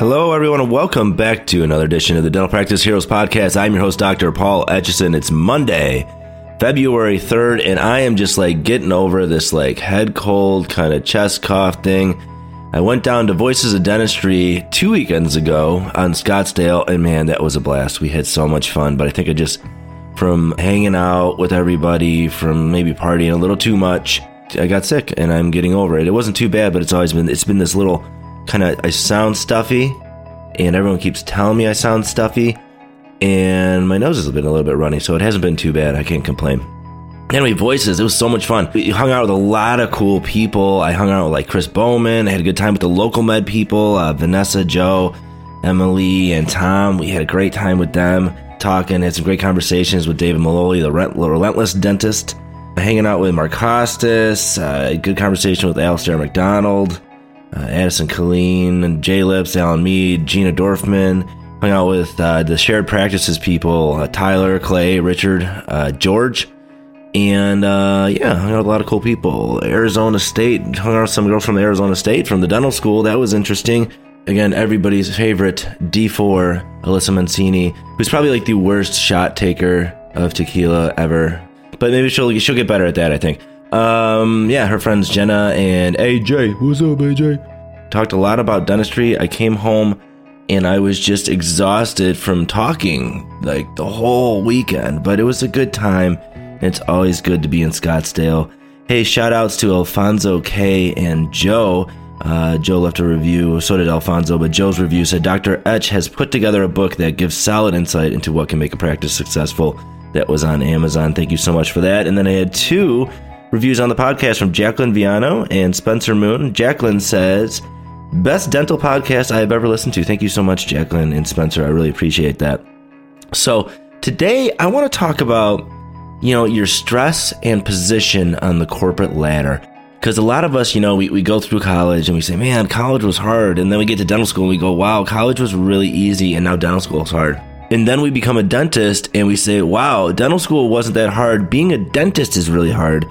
Hello, everyone, and welcome back to another edition of the Dental Practice Heroes podcast. I'm your host, Dr. Paul Etchison. It's Monday, February 3rd, and I am just like getting over this like head cold, kind of chest cough thing. I went down to Voices of Dentistry two weekends ago on Scottsdale, and man, that was a blast. We had so much fun, but I think I just, from hanging out with everybody, from maybe partying a little too much, I got sick, and I'm getting over it. It wasn't too bad, but it's always been, it's been this little kind of I sound stuffy, and everyone keeps telling me I sound stuffy, and my nose has been a little bit runny, so it hasn't been too bad. I can't complain. Anyway, voices, it was so much fun. We hung out with a lot of cool people. I hung out with like Chris Bowman. I had a good time with the LocalMed people, uh, Vanessa, Joe, Emily, and Tom. We had a great time with them, talking, had some great conversations with David Maloley, the relentless dentist. Hanging out with Mark Costes, uh, good conversation with Alistair McDonald uh, Addison Killeen, Jay Lips, Alan Mead, Gina Dorfman. Hung out with uh, the shared practices people uh, Tyler, Clay, Richard, uh, George. And uh, yeah, hung out with a lot of cool people. Arizona State, hung out with some girls from Arizona State from the dental school. That was interesting. Again, everybody's favorite D4, Alyssa Mancini, who's probably like the worst shot taker of tequila ever. But maybe she'll she'll get better at that, I think. Um, yeah, her friends Jenna and AJ. What's up, AJ? Talked a lot about dentistry. I came home and I was just exhausted from talking like the whole weekend, but it was a good time. It's always good to be in Scottsdale. Hey, shout outs to Alfonso K and Joe. Uh, Joe left a review, so did Alfonso, but Joe's review said Dr. Etch has put together a book that gives solid insight into what can make a practice successful. That was on Amazon. Thank you so much for that. And then I had two Reviews on the podcast from Jacqueline Viano and Spencer Moon. Jacqueline says, Best dental podcast I have ever listened to. Thank you so much, Jacqueline and Spencer. I really appreciate that. So, today I want to talk about, you know, your stress and position on the corporate ladder. Because a lot of us, you know, we, we go through college and we say, man, college was hard. And then we get to dental school and we go, wow, college was really easy and now dental school is hard. And then we become a dentist and we say, wow, dental school wasn't that hard. Being a dentist is really hard.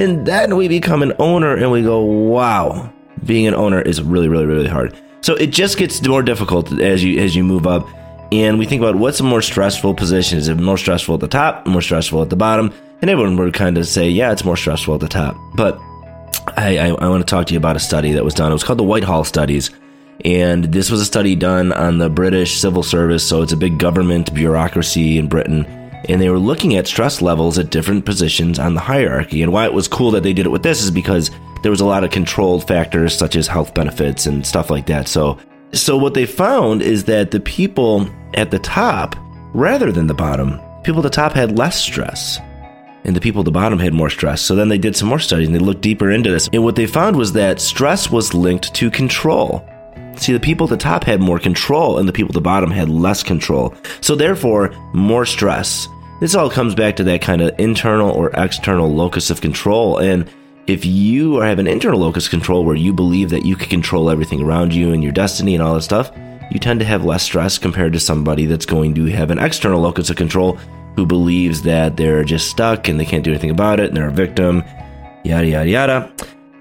And then we become an owner and we go, wow, being an owner is really, really, really hard. So it just gets more difficult as you as you move up. And we think about what's a more stressful position. Is it more stressful at the top, more stressful at the bottom? And everyone would kind of say, yeah, it's more stressful at the top. But I, I, I want to talk to you about a study that was done. It was called the Whitehall Studies. And this was a study done on the British civil service. So it's a big government bureaucracy in Britain and they were looking at stress levels at different positions on the hierarchy. And why it was cool that they did it with this is because there was a lot of controlled factors such as health benefits and stuff like that. So, so what they found is that the people at the top, rather than the bottom, people at the top had less stress. And the people at the bottom had more stress. So then they did some more studies and they looked deeper into this. And what they found was that stress was linked to control. See, the people at the top had more control and the people at the bottom had less control. So, therefore, more stress. This all comes back to that kind of internal or external locus of control. And if you have an internal locus of control where you believe that you can control everything around you and your destiny and all that stuff, you tend to have less stress compared to somebody that's going to have an external locus of control who believes that they're just stuck and they can't do anything about it and they're a victim, yada, yada, yada.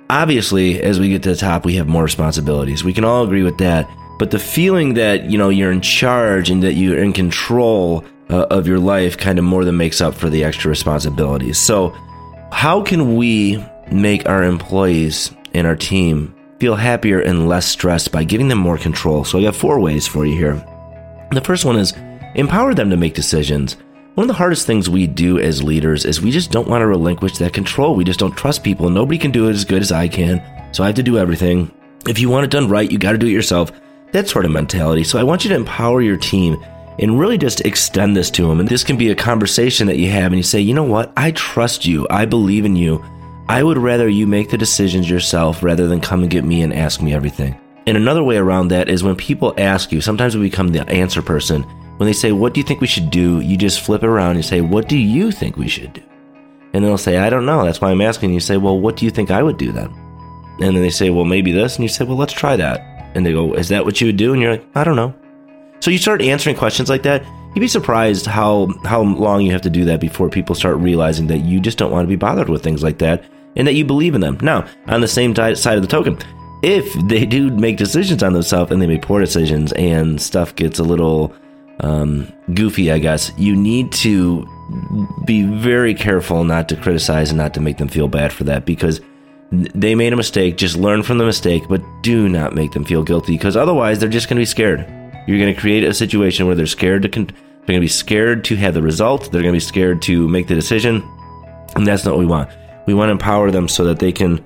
Obviously, as we get to the top, we have more responsibilities. We can all agree with that. But the feeling that, you know, you're in charge and that you're in control uh, of your life kind of more than makes up for the extra responsibilities. So, how can we make our employees and our team feel happier and less stressed by giving them more control? So, I got four ways for you here. The first one is empower them to make decisions. One of the hardest things we do as leaders is we just don't want to relinquish that control. We just don't trust people. Nobody can do it as good as I can, so I have to do everything. If you want it done right, you got to do it yourself. That sort of mentality. So I want you to empower your team and really just extend this to them. And this can be a conversation that you have and you say, you know what? I trust you. I believe in you. I would rather you make the decisions yourself rather than come and get me and ask me everything. And another way around that is when people ask you, sometimes we become the answer person when they say, What do you think we should do? You just flip it around and say, What do you think we should do? And they'll say, I don't know. That's why I'm asking. You say, Well, what do you think I would do then? And then they say, Well, maybe this. And you say, Well, let's try that. And they go, Is that what you would do? And you're like, I don't know. So you start answering questions like that. You'd be surprised how, how long you have to do that before people start realizing that you just don't want to be bothered with things like that and that you believe in them. Now, on the same side of the token, if they do make decisions on themselves and they make poor decisions and stuff gets a little um, goofy, I guess, you need to be very careful not to criticize and not to make them feel bad for that because they made a mistake. Just learn from the mistake, but do not make them feel guilty because otherwise they're just going to be scared. You're going to create a situation where they're scared to. Con- they're going to be scared to have the result. They're going to be scared to make the decision, and that's not what we want. We want to empower them so that they can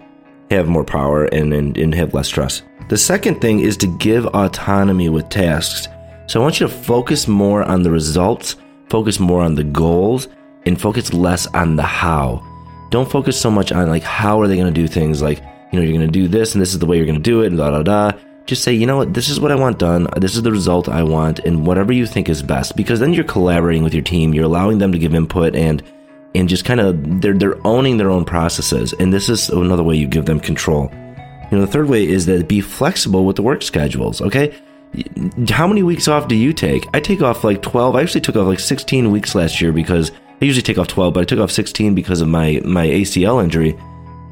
have more power and, and, and have less stress. The second thing is to give autonomy with tasks. So I want you to focus more on the results, focus more on the goals, and focus less on the how. Don't focus so much on like how are they going to do things like, you know, you're going to do this and this is the way you're going to do it and da da da. Just say, you know what, this is what I want done. This is the result I want and whatever you think is best because then you're collaborating with your team. You're allowing them to give input and and just kind of they're they're owning their own processes and this is another way you give them control. You know, the third way is that be flexible with the work schedules, okay? How many weeks off do you take? I take off like 12. I actually took off like 16 weeks last year because I usually take off 12, but I took off 16 because of my my ACL injury.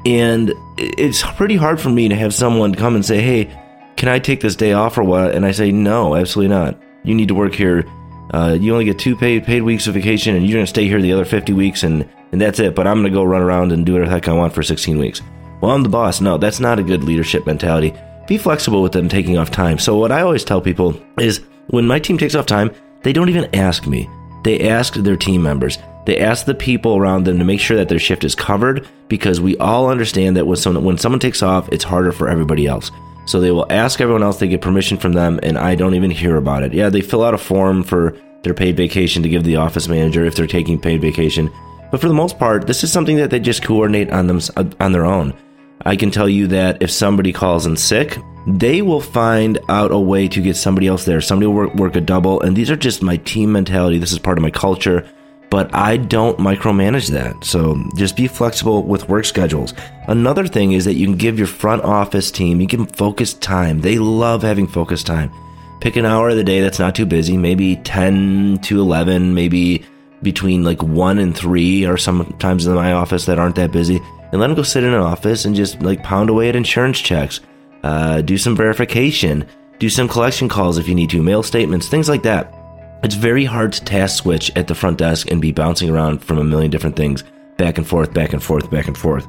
And it's pretty hard for me to have someone come and say, "Hey, can I take this day off or what?" And I say, "No, absolutely not. You need to work here. Uh, you only get two paid paid weeks of vacation, and you're going to stay here the other 50 weeks, and and that's it. But I'm going to go run around and do whatever the heck I want for 16 weeks." Well, I'm the boss. No, that's not a good leadership mentality be flexible with them taking off time. So, what I always tell people is when my team takes off time, they don't even ask me. They ask their team members. They ask the people around them to make sure that their shift is covered because we all understand that when someone, when someone takes off, it's harder for everybody else. So they will ask everyone else, they get permission from them, and I don't even hear about it. Yeah, they fill out a form for their paid vacation to give the office manager if they're taking paid vacation. But for the most part, this is something that they just coordinate on them on their own. I can tell you that if somebody calls in sick, they will find out a way to get somebody else there. Somebody will work, work a double. And these are just my team mentality. This is part of my culture. But I don't micromanage that. So just be flexible with work schedules. Another thing is that you can give your front office team, you them focused time. They love having focus time. Pick an hour of the day that's not too busy, maybe 10 to 11, maybe between like 1 and 3, or sometimes in my office that aren't that busy and let them go sit in an office and just like pound away at insurance checks, uh, do some verification, do some collection calls if you need to, mail statements, things like that. It's very hard to task switch at the front desk and be bouncing around from a million different things, back and forth, back and forth, back and forth.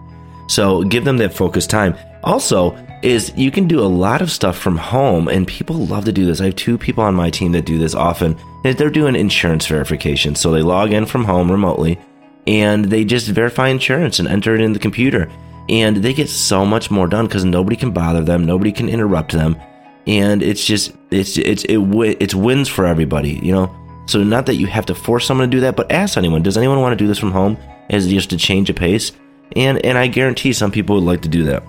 So give them that focused time. Also, is you can do a lot of stuff from home, and people love to do this. I have two people on my team that do this often. They're doing insurance verification, so they log in from home remotely and they just verify insurance and enter it in the computer. And they get so much more done because nobody can bother them, nobody can interrupt them, and it's just it's it's it it's wins for everybody, you know. So not that you have to force someone to do that, but ask anyone. Does anyone want to do this from home as just to change a pace? And and I guarantee some people would like to do that.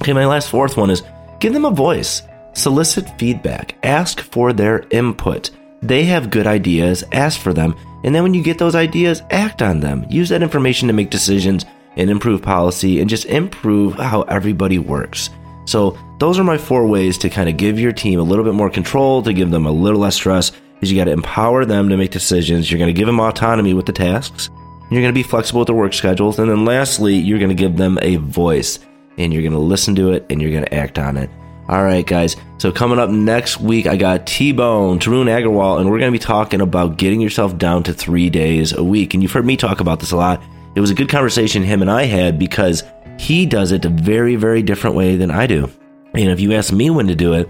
Okay, my last fourth one is give them a voice. Solicit feedback. Ask for their input. They have good ideas. Ask for them and then when you get those ideas, act on them. Use that information to make decisions and improve policy and just improve how everybody works. So, those are my four ways to kind of give your team a little bit more control, to give them a little less stress. Is you got to empower them to make decisions. You're going to give them autonomy with the tasks. You're going to be flexible with their work schedules. And then lastly, you're going to give them a voice and you're going to listen to it and you're going to act on it. All right, guys. So coming up next week, I got T Bone, Tarun Agarwal, and we're going to be talking about getting yourself down to three days a week. And you've heard me talk about this a lot. It was a good conversation him and I had because he does it a very, very different way than I do. And if you ask me when to do it,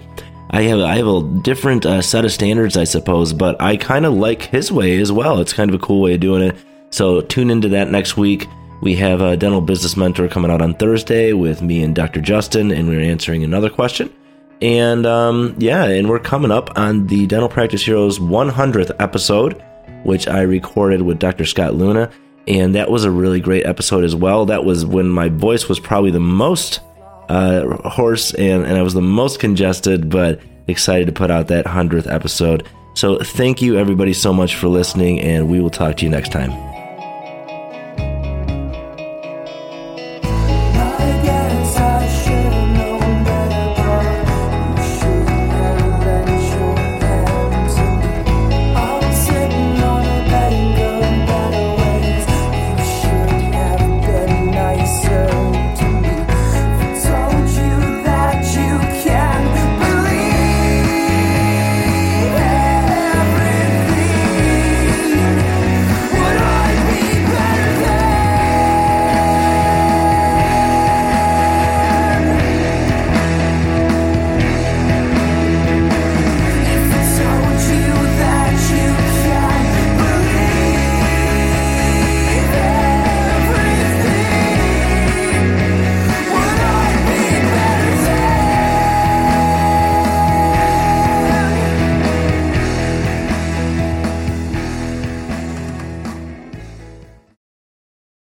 I have I have a different uh, set of standards, I suppose, but I kind of like his way as well. It's kind of a cool way of doing it. So tune into that next week. We have a dental business mentor coming out on Thursday with me and Dr. Justin, and we're answering another question. And um, yeah, and we're coming up on the Dental Practice Heroes 100th episode, which I recorded with Dr. Scott Leune. And that was a really great episode as well. That was when my voice was probably the most uh, hoarse and, and I was the most congested, but excited to put out that 100th episode. So thank you, everybody, so much for listening, and we will talk to you next time.